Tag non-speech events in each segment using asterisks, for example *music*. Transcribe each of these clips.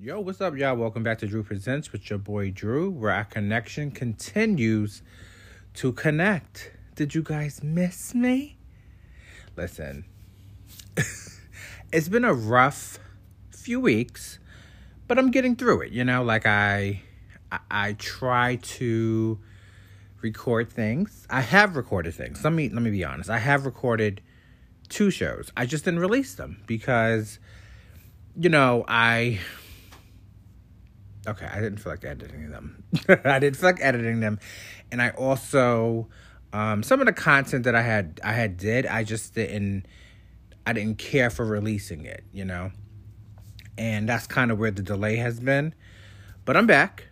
Yo, what's up, y'all? Welcome back to Drew Presents with your boy Drew, where our connection continues to connect. Did you guys miss me? Listen, *laughs* it's been a rough few weeks, but I'm getting through it. You know, like I, I, I try to record things. I have recorded things. Let me let me be honest. I have recorded two shows. I just didn't release them because, you know, I okay, I didn't feel like editing them. *laughs* I didn't feel like editing them, and I also um, some of the content that I had I had did I just didn't I didn't care for releasing it, you know, and that's kind of where the delay has been. But I'm back.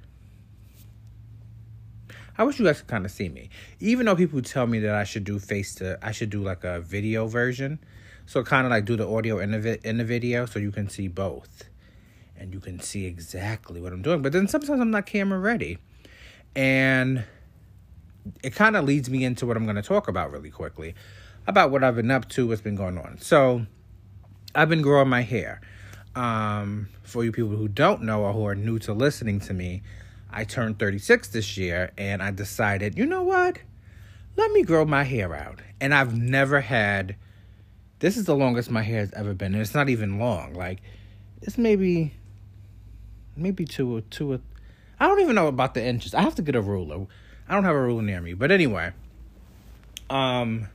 I wish you guys could kind of see me. Even though people tell me that I should do face to, I should do like a video version, so kind of like do the audio in the vi- in the video, so you can see both and you can see exactly what I'm doing. But then sometimes I'm not camera ready. And it kind of leads me into what I'm going to talk about really quickly about what I've been up to, what's been going on. So, I've been growing my hair. Um, for you people who don't know or who are new to listening to me, I turned 36 this year and I decided, you know what? Let me grow my hair out. And I've never had this is the longest my hair has ever been, and it's not even long. Like it's maybe maybe two or two or I don't even know about the inches. I have to get a ruler. I don't have a ruler near me. But anyway, um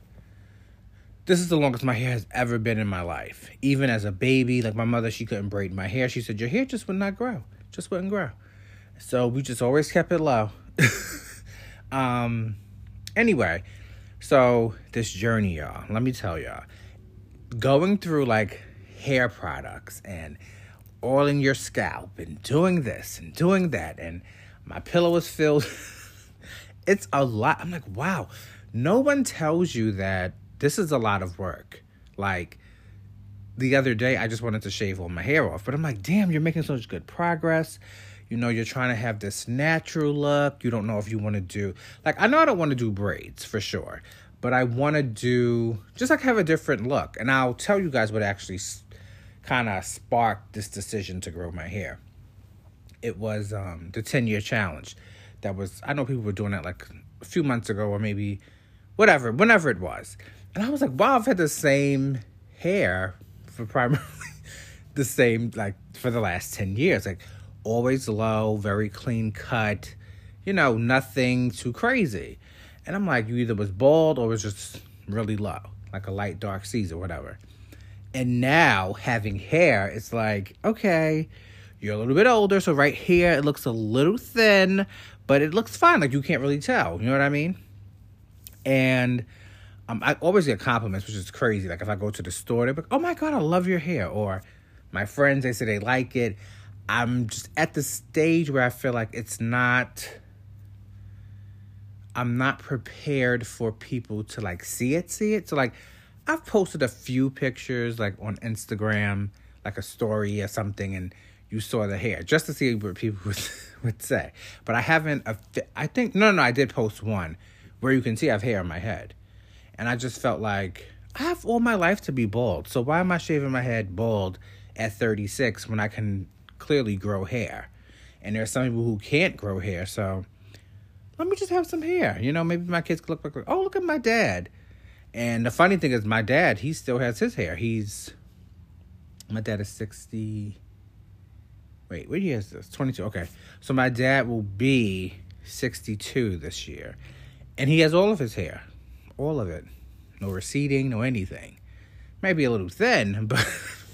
this is the longest my hair has ever been in my life. Even as a baby, like my mother, she couldn't braid my hair. She said, Your hair just would not grow. Just wouldn't grow. So we just always kept it low. *laughs* um anyway, so this journey, y'all, let me tell y'all. Going through like hair products and oiling your scalp and doing this and doing that. And my pillow is filled. *laughs* It's a lot. I'm like wow. No one tells you that this is a lot of work. Like the other day i just wanted to shave all my hair off but i'm like damn you're making such good progress. You know you're trying to have this natural look. You don't know if you want to do like i know i don't want to do braids for sure but i want to do just like have a different look. And i'll tell you guys what actually kind of sparked this decision to grow my hair. It was um, the 10 year challenge. That was, I know people were doing that like a few months ago or maybe whatever, whenever it was. And I was like, wow, I've had the same hair for primarily *laughs* the same, like for the last 10 years. Like always low, very clean cut, you know, nothing too crazy. And I'm like, you either was bald or was just really low, like a light dark Caesar, whatever. And now having hair, it's like, okay, you're a little bit older, so right here it looks a little thin, but it looks fine. Like you can't really tell. You know what I mean? And um, I always get compliments, which is crazy. Like if I go to the store, they're like, "Oh my god, I love your hair," or my friends they say they like it. I'm just at the stage where I feel like it's not. I'm not prepared for people to like see it, see it. So like I've posted a few pictures like on Instagram, like a story or something, and you saw the hair just to see what people *laughs* would, would say. But I haven't. I think no, no, I did post one where you can see I have hair on my head, and I just felt like I have all my life to be bald. So why am I shaving my head bald at 36 when I can clearly grow hair? And there's some people who can't grow hair, so let me just have some hair. You know, maybe my kids could look like, oh, look at my dad and the funny thing is, my dad, he still has his hair. He's, my dad is 60. Wait, what year is this? 22. Okay. So my dad will be 62 this year. And he has all of his hair. All of it. No receding, no anything. Maybe a little thin, *laughs* but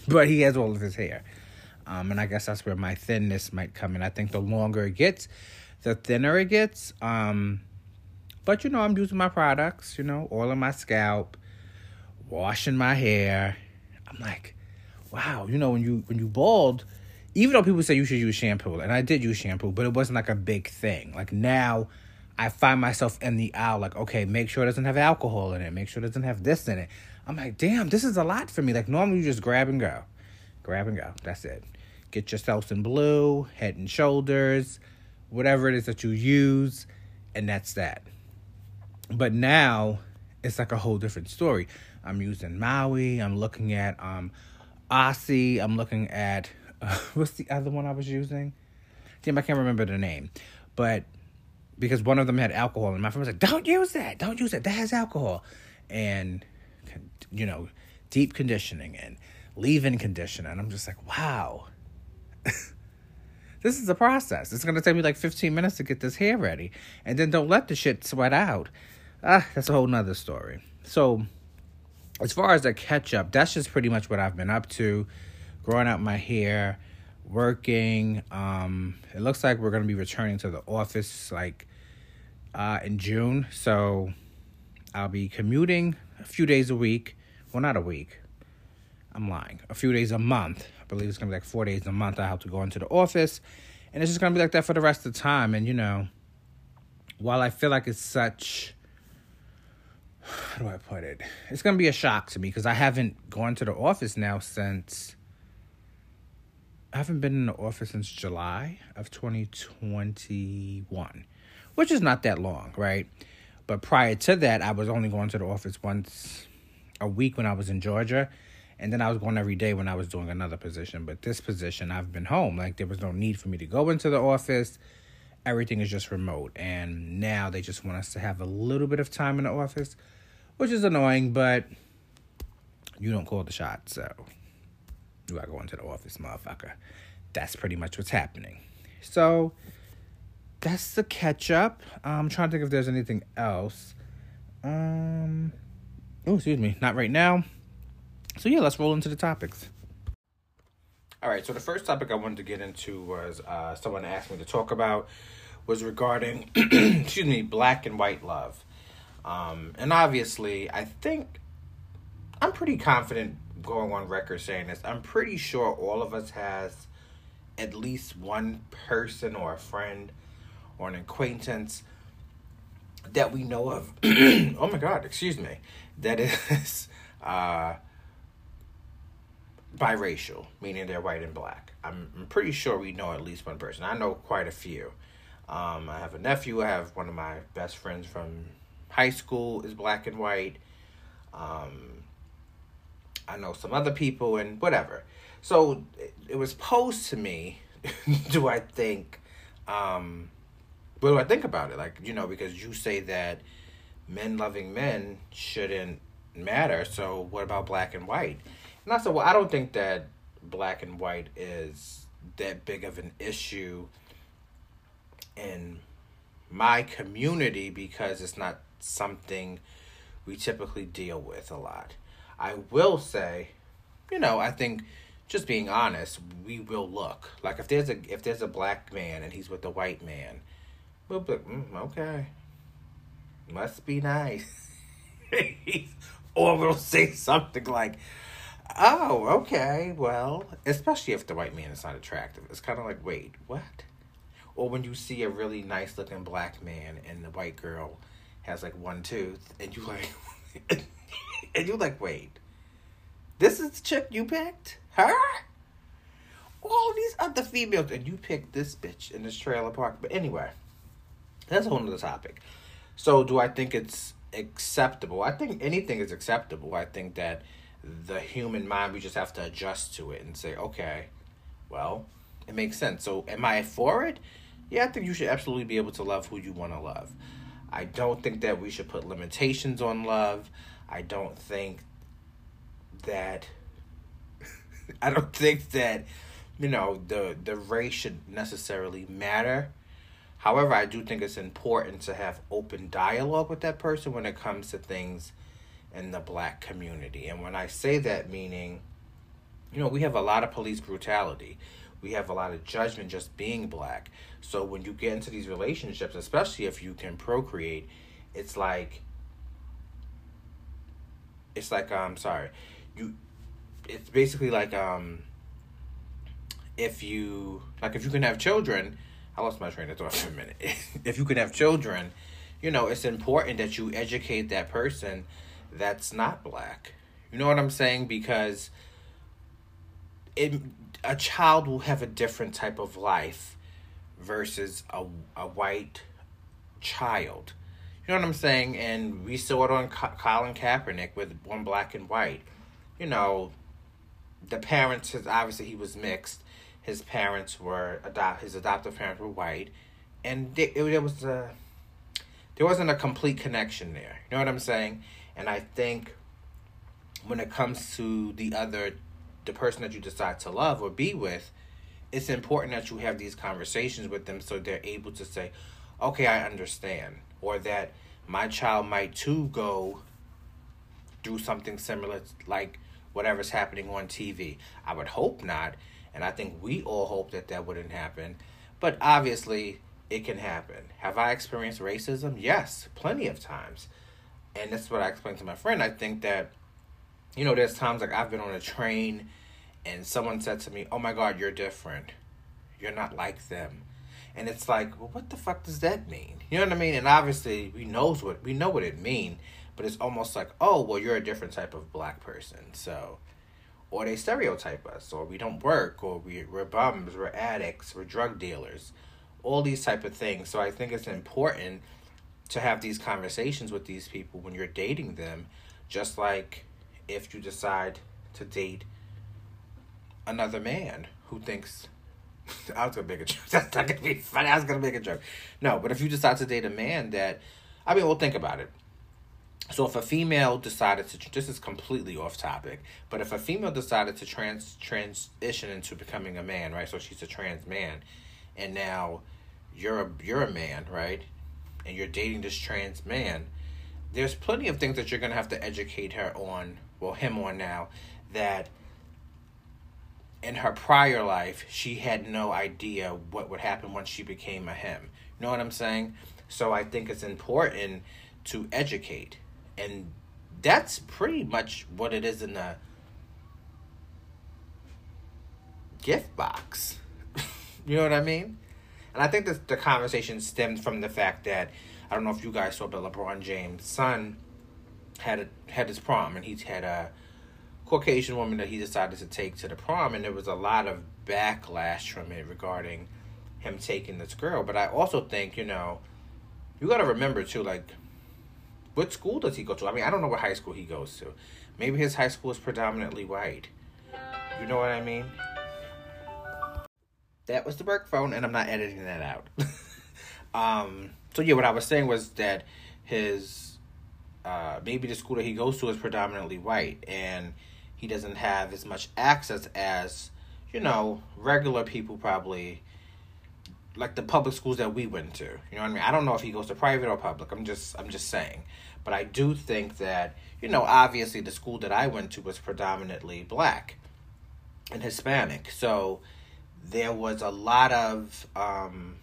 but he has all of his hair. Um, and I guess that's where my thinness might come in. I think the longer it gets, the thinner it gets. Um, but you know, I'm using my products, you know, oiling my scalp, washing my hair. I'm like, wow, you know, when you when you bald, even though people say you should use shampoo, and I did use shampoo, but it wasn't like a big thing. Like now I find myself in the aisle, like, okay, make sure it doesn't have alcohol in it, make sure it doesn't have this in it. I'm like, damn, this is a lot for me. Like normally you just grab and go. Grab and go. That's it. Get yourself some blue, head and shoulders, whatever it is that you use, and that's that. But now it's like a whole different story. I'm using Maui. I'm looking at um, Aussie. I'm looking at uh, *laughs* what's the other one I was using? Damn, I can't remember the name, but because one of them had alcohol, and my friend was like, "Don't use that. Don't use it. That has alcohol," and you know, deep conditioning and leave-in conditioning. And I'm just like, wow. *laughs* this is a process. It's gonna take me like 15 minutes to get this hair ready, and then don't let the shit sweat out. Ah, that's a whole nother story. So, as far as the catch up, that's just pretty much what I've been up to. Growing out my hair, working. Um, it looks like we're gonna be returning to the office like uh, in June. So I'll be commuting a few days a week. Well, not a week. I'm lying. A few days a month. I believe it's gonna be like four days a month. I have to go into the office, and it's just gonna be like that for the rest of the time. And you know, while I feel like it's such *sighs* how do I put it? It's gonna be a shock to me because I haven't gone to the office now since I haven't been in the office since July of 2021, which is not that long, right? But prior to that, I was only going to the office once a week when I was in Georgia, and then I was going every day when I was doing another position. But this position, I've been home. Like there was no need for me to go into the office. Everything is just remote, and now they just want us to have a little bit of time in the office, which is annoying. But you don't call the shots, so you gotta go into the office, motherfucker? That's pretty much what's happening. So that's the catch up. I'm trying to think if there's anything else. Um, oh, excuse me, not right now. So yeah, let's roll into the topics. All right, so the first topic I wanted to get into was uh, someone asked me to talk about was regarding, *clears throat* excuse me, black and white love. Um, and obviously, I think I'm pretty confident going on record saying this. I'm pretty sure all of us has at least one person or a friend or an acquaintance that we know of. *clears throat* oh my God, excuse me. That is *laughs* uh, biracial, meaning they're white and black. I'm, I'm pretty sure we know at least one person. I know quite a few. Um, I have a nephew. I have one of my best friends from high school is black and white. Um, I know some other people and whatever. So it, it was posed to me. *laughs* do I think? Um, what do I think about it? Like you know, because you say that men loving men shouldn't matter. So what about black and white? And I well, I don't think that black and white is that big of an issue in my community because it's not something we typically deal with a lot. I will say, you know, I think just being honest, we will look. Like if there's a if there's a black man and he's with a white man, we'll be mm, okay, must be nice, *laughs* or we'll say something like, "Oh, okay, well," especially if the white man is not attractive. It's kind of like, wait, what? Or when you see a really nice looking black man and the white girl has like one tooth, and you like. *laughs* and you're like, wait, this is the chick you picked? Her? All these other females, and you picked this bitch in this trailer park. But anyway, that's a whole other topic. So, do I think it's acceptable? I think anything is acceptable. I think that the human mind, we just have to adjust to it and say, okay, well, it makes sense. So, am I for it? Yeah, I think you should absolutely be able to love who you want to love. I don't think that we should put limitations on love. I don't think that *laughs* I don't think that you know the the race should necessarily matter. However, I do think it's important to have open dialogue with that person when it comes to things in the black community. And when I say that meaning you know, we have a lot of police brutality. We have a lot of judgment just being black. So when you get into these relationships, especially if you can procreate, it's like it's like um sorry you it's basically like um if you like if you can have children i lost my train of thought for a minute *laughs* if you can have children you know it's important that you educate that person that's not black you know what i'm saying because it a child will have a different type of life versus a, a white child you know what I'm saying? And we saw it on Colin Kaepernick with one black and white. You know, the parents, obviously he was mixed. his parents were adopt his adoptive parents were white, and it was a there wasn't a complete connection there. You know what I'm saying? And I think when it comes to the other, the person that you decide to love or be with, it's important that you have these conversations with them so they're able to say, okay, I understand. Or that my child might too go through something similar, like whatever's happening on TV. I would hope not. And I think we all hope that that wouldn't happen. But obviously, it can happen. Have I experienced racism? Yes, plenty of times. And that's what I explained to my friend. I think that, you know, there's times like I've been on a train and someone said to me, Oh my God, you're different. You're not like them. And it's like, well, what the fuck does that mean? You know what I mean? And obviously, we knows what we know what it mean, but it's almost like, oh, well, you're a different type of black person, so, or they stereotype us, or we don't work, or we we're bums, we're addicts, we're drug dealers, all these type of things. So I think it's important to have these conversations with these people when you're dating them, just like if you decide to date another man who thinks *laughs* I was gonna make a joke. *laughs* That's not gonna be funny. I was gonna make a joke. No, but if you decide to date a man that, I mean, we'll think about it. So if a female decided to, this is completely off topic, but if a female decided to trans transition into becoming a man, right? So she's a trans man, and now you're a you're a man, right? And you're dating this trans man. There's plenty of things that you're gonna have to educate her on, well, him on now, that in her prior life, she had no idea what would happen once she became a him. You know what I'm saying? So I think it's important to educate. And that's pretty much what it is in the gift box. *laughs* you know what I mean? And I think that the conversation stemmed from the fact that I don't know if you guys saw, but LeBron James' son had a, had his prom, and he's had a Caucasian woman that he decided to take to the prom, and there was a lot of backlash from it regarding him taking this girl. But I also think, you know, you got to remember too, like, what school does he go to? I mean, I don't know what high school he goes to. Maybe his high school is predominantly white. You know what I mean? That was the work phone, and I'm not editing that out. *laughs* um, so yeah, what I was saying was that his uh, maybe the school that he goes to is predominantly white, and he doesn't have as much access as you know regular people probably like the public schools that we went to. You know what I mean? I don't know if he goes to private or public. I'm just I'm just saying. But I do think that, you know, obviously the school that I went to was predominantly black and Hispanic. So there was a lot of um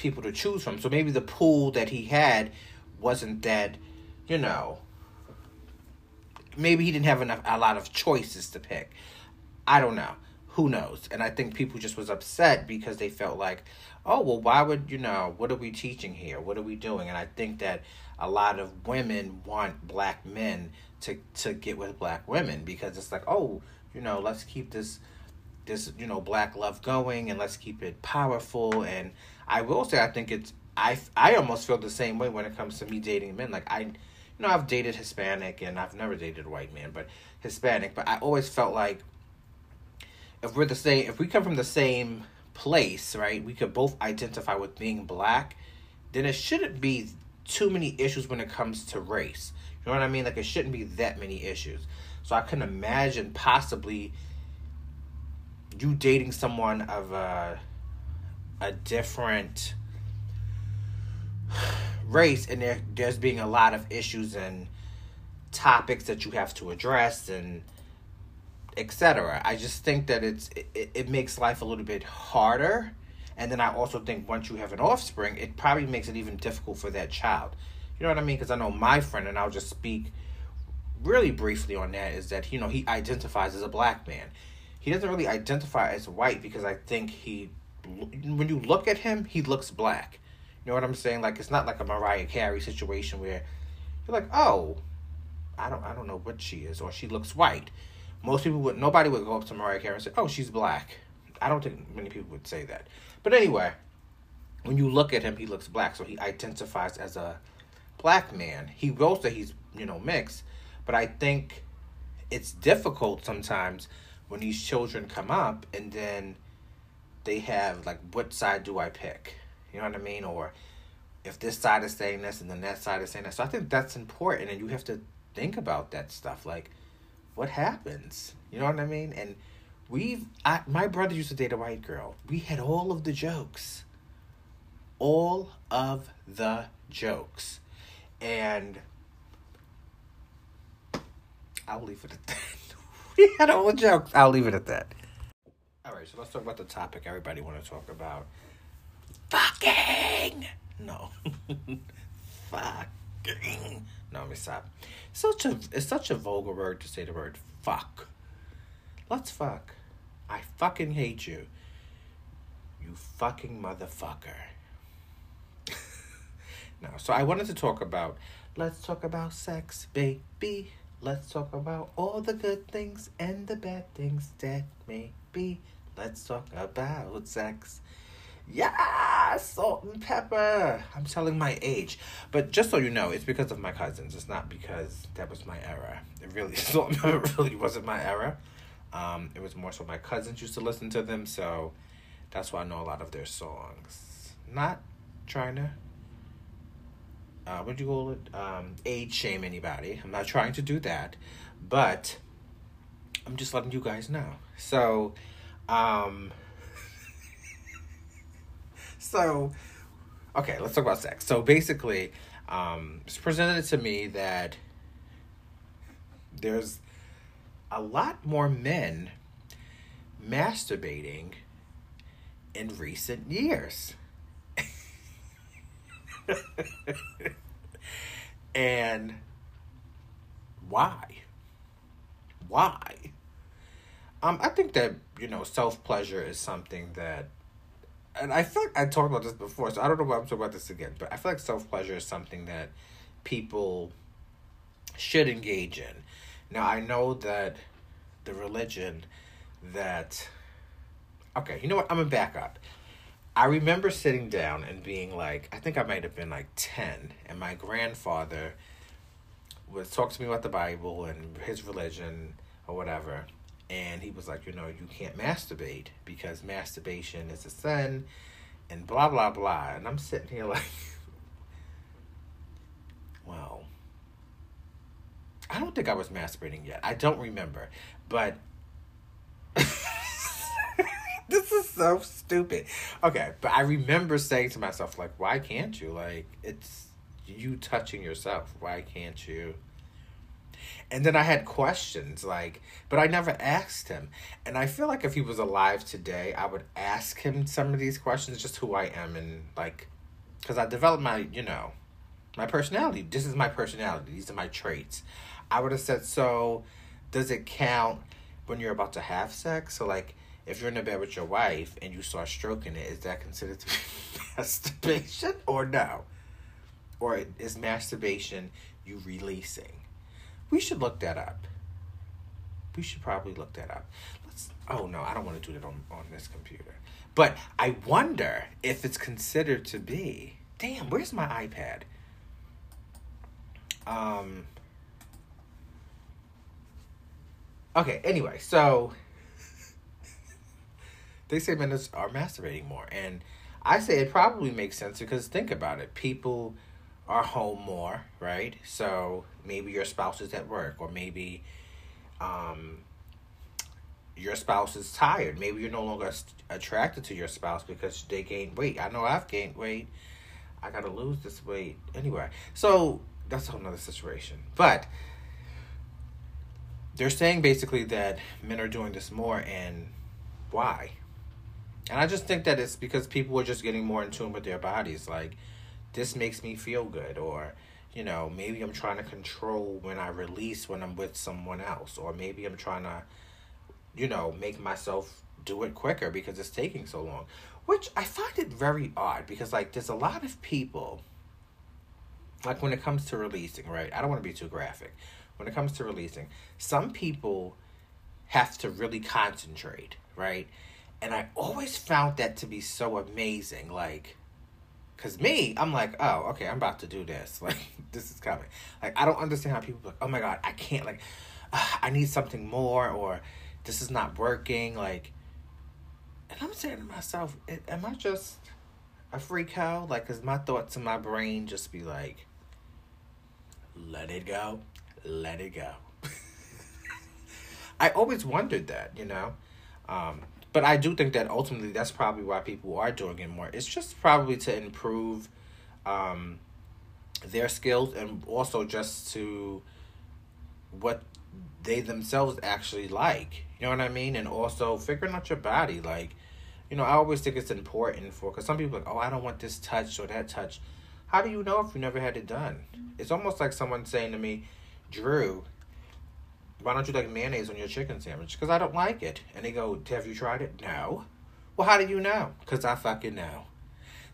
people to choose from. So maybe the pool that he had wasn't that, you know, maybe he didn't have enough a lot of choices to pick. I don't know. Who knows? And I think people just was upset because they felt like, oh well, why would you know? What are we teaching here? What are we doing? And I think that a lot of women want black men to to get with black women because it's like, oh, you know, let's keep this this you know black love going and let's keep it powerful. And I will say, I think it's I I almost feel the same way when it comes to me dating men. Like I you know, I've dated Hispanic and I've never dated a white man, but Hispanic. But I always felt like if we're the same, if we come from the same place, right, we could both identify with being black, then it shouldn't be too many issues when it comes to race. You know what I mean? Like it shouldn't be that many issues. So I couldn't imagine possibly you dating someone of a a different race and there there's being a lot of issues and topics that you have to address and etc. I just think that it's it, it makes life a little bit harder. And then I also think once you have an offspring, it probably makes it even difficult for that child. You know what I mean? Because I know my friend, and I'll just speak really briefly on that, is that, you know, he identifies as a black man. He doesn't really identify as white because I think he, when you look at him, he looks black. You know what I'm saying? Like it's not like a Mariah Carey situation where you're like, oh, I don't I don't know what she is or she looks white. Most people would nobody would go up to Mariah Carey and say, oh, she's black. I don't think many people would say that. But anyway, when you look at him, he looks black, so he identifies as a black man. He goes that he's you know mixed, but I think it's difficult sometimes when these children come up and then they have like what side do I pick? You know what I mean? Or if this side is saying this and then that side is saying that. So I think that's important and you have to think about that stuff. Like what happens? You know what I mean? And we've I, my brother used to date a white girl. We had all of the jokes. All of the jokes. And I'll leave it at that. We had the jokes. I'll leave it at that. All right, so let's talk about the topic everybody want to talk about. Fucking. No. *laughs* Fucking. No, let me stop. Such a it's such a vulgar word to say the word fuck. Let's fuck. I fucking hate you. You fucking motherfucker. *laughs* no, so I wanted to talk about let's talk about sex, baby. Let's talk about all the good things and the bad things that may be. Let's talk about sex. Yeah, Salt-N-Pepa. I'm telling my age. But just so you know, it's because of my cousins. It's not because that was my era. It really *laughs* Salt-N-Pepa really wasn't my era. Um, it was more so my cousins used to listen to them, so that's why I know a lot of their songs. Not trying to uh, what do you call it? Um, age shame anybody. I'm not trying to do that, but I'm just letting you guys know. So, um, *laughs* so, okay, let's talk about sex. So basically, um, it's presented to me that there's a lot more men masturbating in recent years. *laughs* and why? Why? Um, I think that, you know, self pleasure is something that and I feel like I talked about this before, so I don't know why I'm talking about this again, but I feel like self pleasure is something that people should engage in. Now I know that the religion that okay, you know what? I'm gonna back up. I remember sitting down and being like, I think I might have been like 10, and my grandfather would talk to me about the Bible and his religion or whatever. And he was like, you know, you can't masturbate because masturbation is a sin and blah, blah, blah. And I'm sitting here *laughs* like, well, I don't think I was masturbating yet. I don't remember. But this is so stupid. Okay, but I remember saying to myself, like, why can't you? Like, it's you touching yourself. Why can't you? And then I had questions, like, but I never asked him. And I feel like if he was alive today, I would ask him some of these questions, just who I am, and like, because I developed my, you know, my personality. This is my personality. These are my traits. I would have said, so does it count when you're about to have sex? So, like, if you're in a bed with your wife and you start stroking it, is that considered to be *laughs* masturbation or no? Or is masturbation you releasing? We should look that up. We should probably look that up. Let's oh no, I don't want to do that on, on this computer. But I wonder if it's considered to be. Damn, where's my iPad? Um Okay, anyway, so they say men are masturbating more. And I say it probably makes sense because think about it. People are home more, right? So maybe your spouse is at work, or maybe um, your spouse is tired. Maybe you're no longer attracted to your spouse because they gained weight. I know I've gained weight. I gotta lose this weight anyway. So that's a whole nother situation. But they're saying basically that men are doing this more and why? And I just think that it's because people are just getting more in tune with their bodies. Like, this makes me feel good. Or, you know, maybe I'm trying to control when I release when I'm with someone else. Or maybe I'm trying to, you know, make myself do it quicker because it's taking so long. Which I find it very odd because, like, there's a lot of people, like, when it comes to releasing, right? I don't want to be too graphic. When it comes to releasing, some people have to really concentrate, right? And I always found that to be so amazing. Like, cause me, I'm like, oh, okay, I'm about to do this. *laughs* Like, this is coming. Like, I don't understand how people like, oh my god, I can't. Like, uh, I need something more, or this is not working. Like, and I'm saying to myself, am I just a freak out? Like, cause my thoughts in my brain just be like, let it go, let it go. *laughs* I always wondered that, you know. Um, but I do think that ultimately that's probably why people are doing it more. It's just probably to improve um, their skills and also just to what they themselves actually like. You know what I mean? And also figuring out your body. Like, you know, I always think it's important for, because some people like, oh, I don't want this touch or that touch. How do you know if you never had it done? It's almost like someone saying to me, Drew, why don't you like mayonnaise on your chicken sandwich? Because I don't like it. And they go, have you tried it? No. Well, how do you know? Because I fucking know.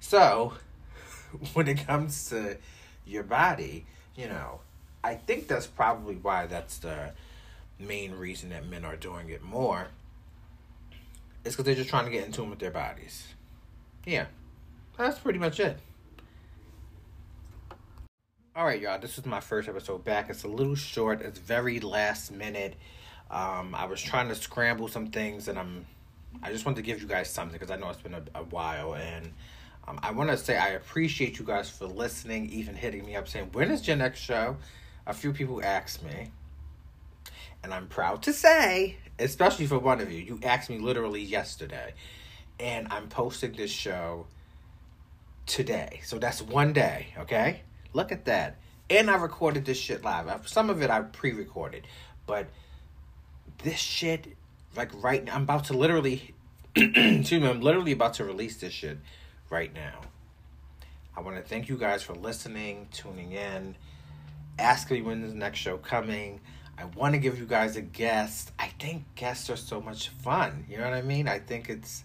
So, *laughs* when it comes to your body, you know, I think that's probably why that's the main reason that men are doing it more. It's because they're just trying to get in tune with their bodies. Yeah, that's pretty much it. All right, y'all. This is my first episode back. It's a little short. It's very last minute. Um, I was trying to scramble some things, and I'm. I just wanted to give you guys something because I know it's been a, a while, and um, I want to say I appreciate you guys for listening, even hitting me up saying, "When is your next show?" A few people asked me, and I'm proud to say, especially for one of you, you asked me literally yesterday, and I'm posting this show today. So that's one day, okay? Look at that. And I recorded this shit live. Some of it I pre recorded. But this shit, like right now, I'm about to literally, *clears throat* excuse me, I'm literally about to release this shit right now. I want to thank you guys for listening, tuning in, asking me when the next show coming. I want to give you guys a guest. I think guests are so much fun. You know what I mean? I think it's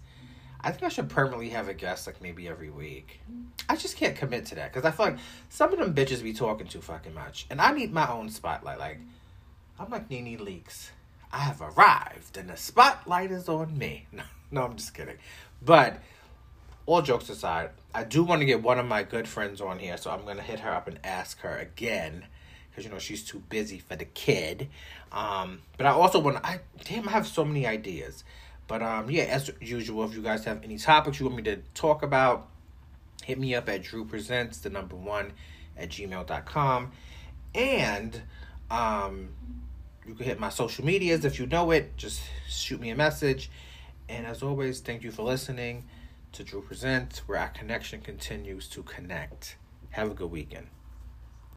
I think I should permanently have a guest like maybe every week. I just can't commit to that because I feel like some of them bitches be talking too fucking much, and I need my own spotlight. Like I'm like Nene Leakes. I have arrived, and the spotlight is on me. *laughs* No, no, I'm just kidding. But all jokes aside, I do want to get one of my good friends on here, so I'm gonna hit her up and ask her again because you know she's too busy for the kid. Um, but I also want I damn I have so many ideas. But um, yeah, as usual, if you guys have any topics you want me to talk about, hit me up at Drew Presents, the number one, at gmail.com. And um, you can hit my social medias if you know it. Just shoot me a message. And as always, thank you for listening to Drew Presents, where our connection continues to connect. Have a good weekend.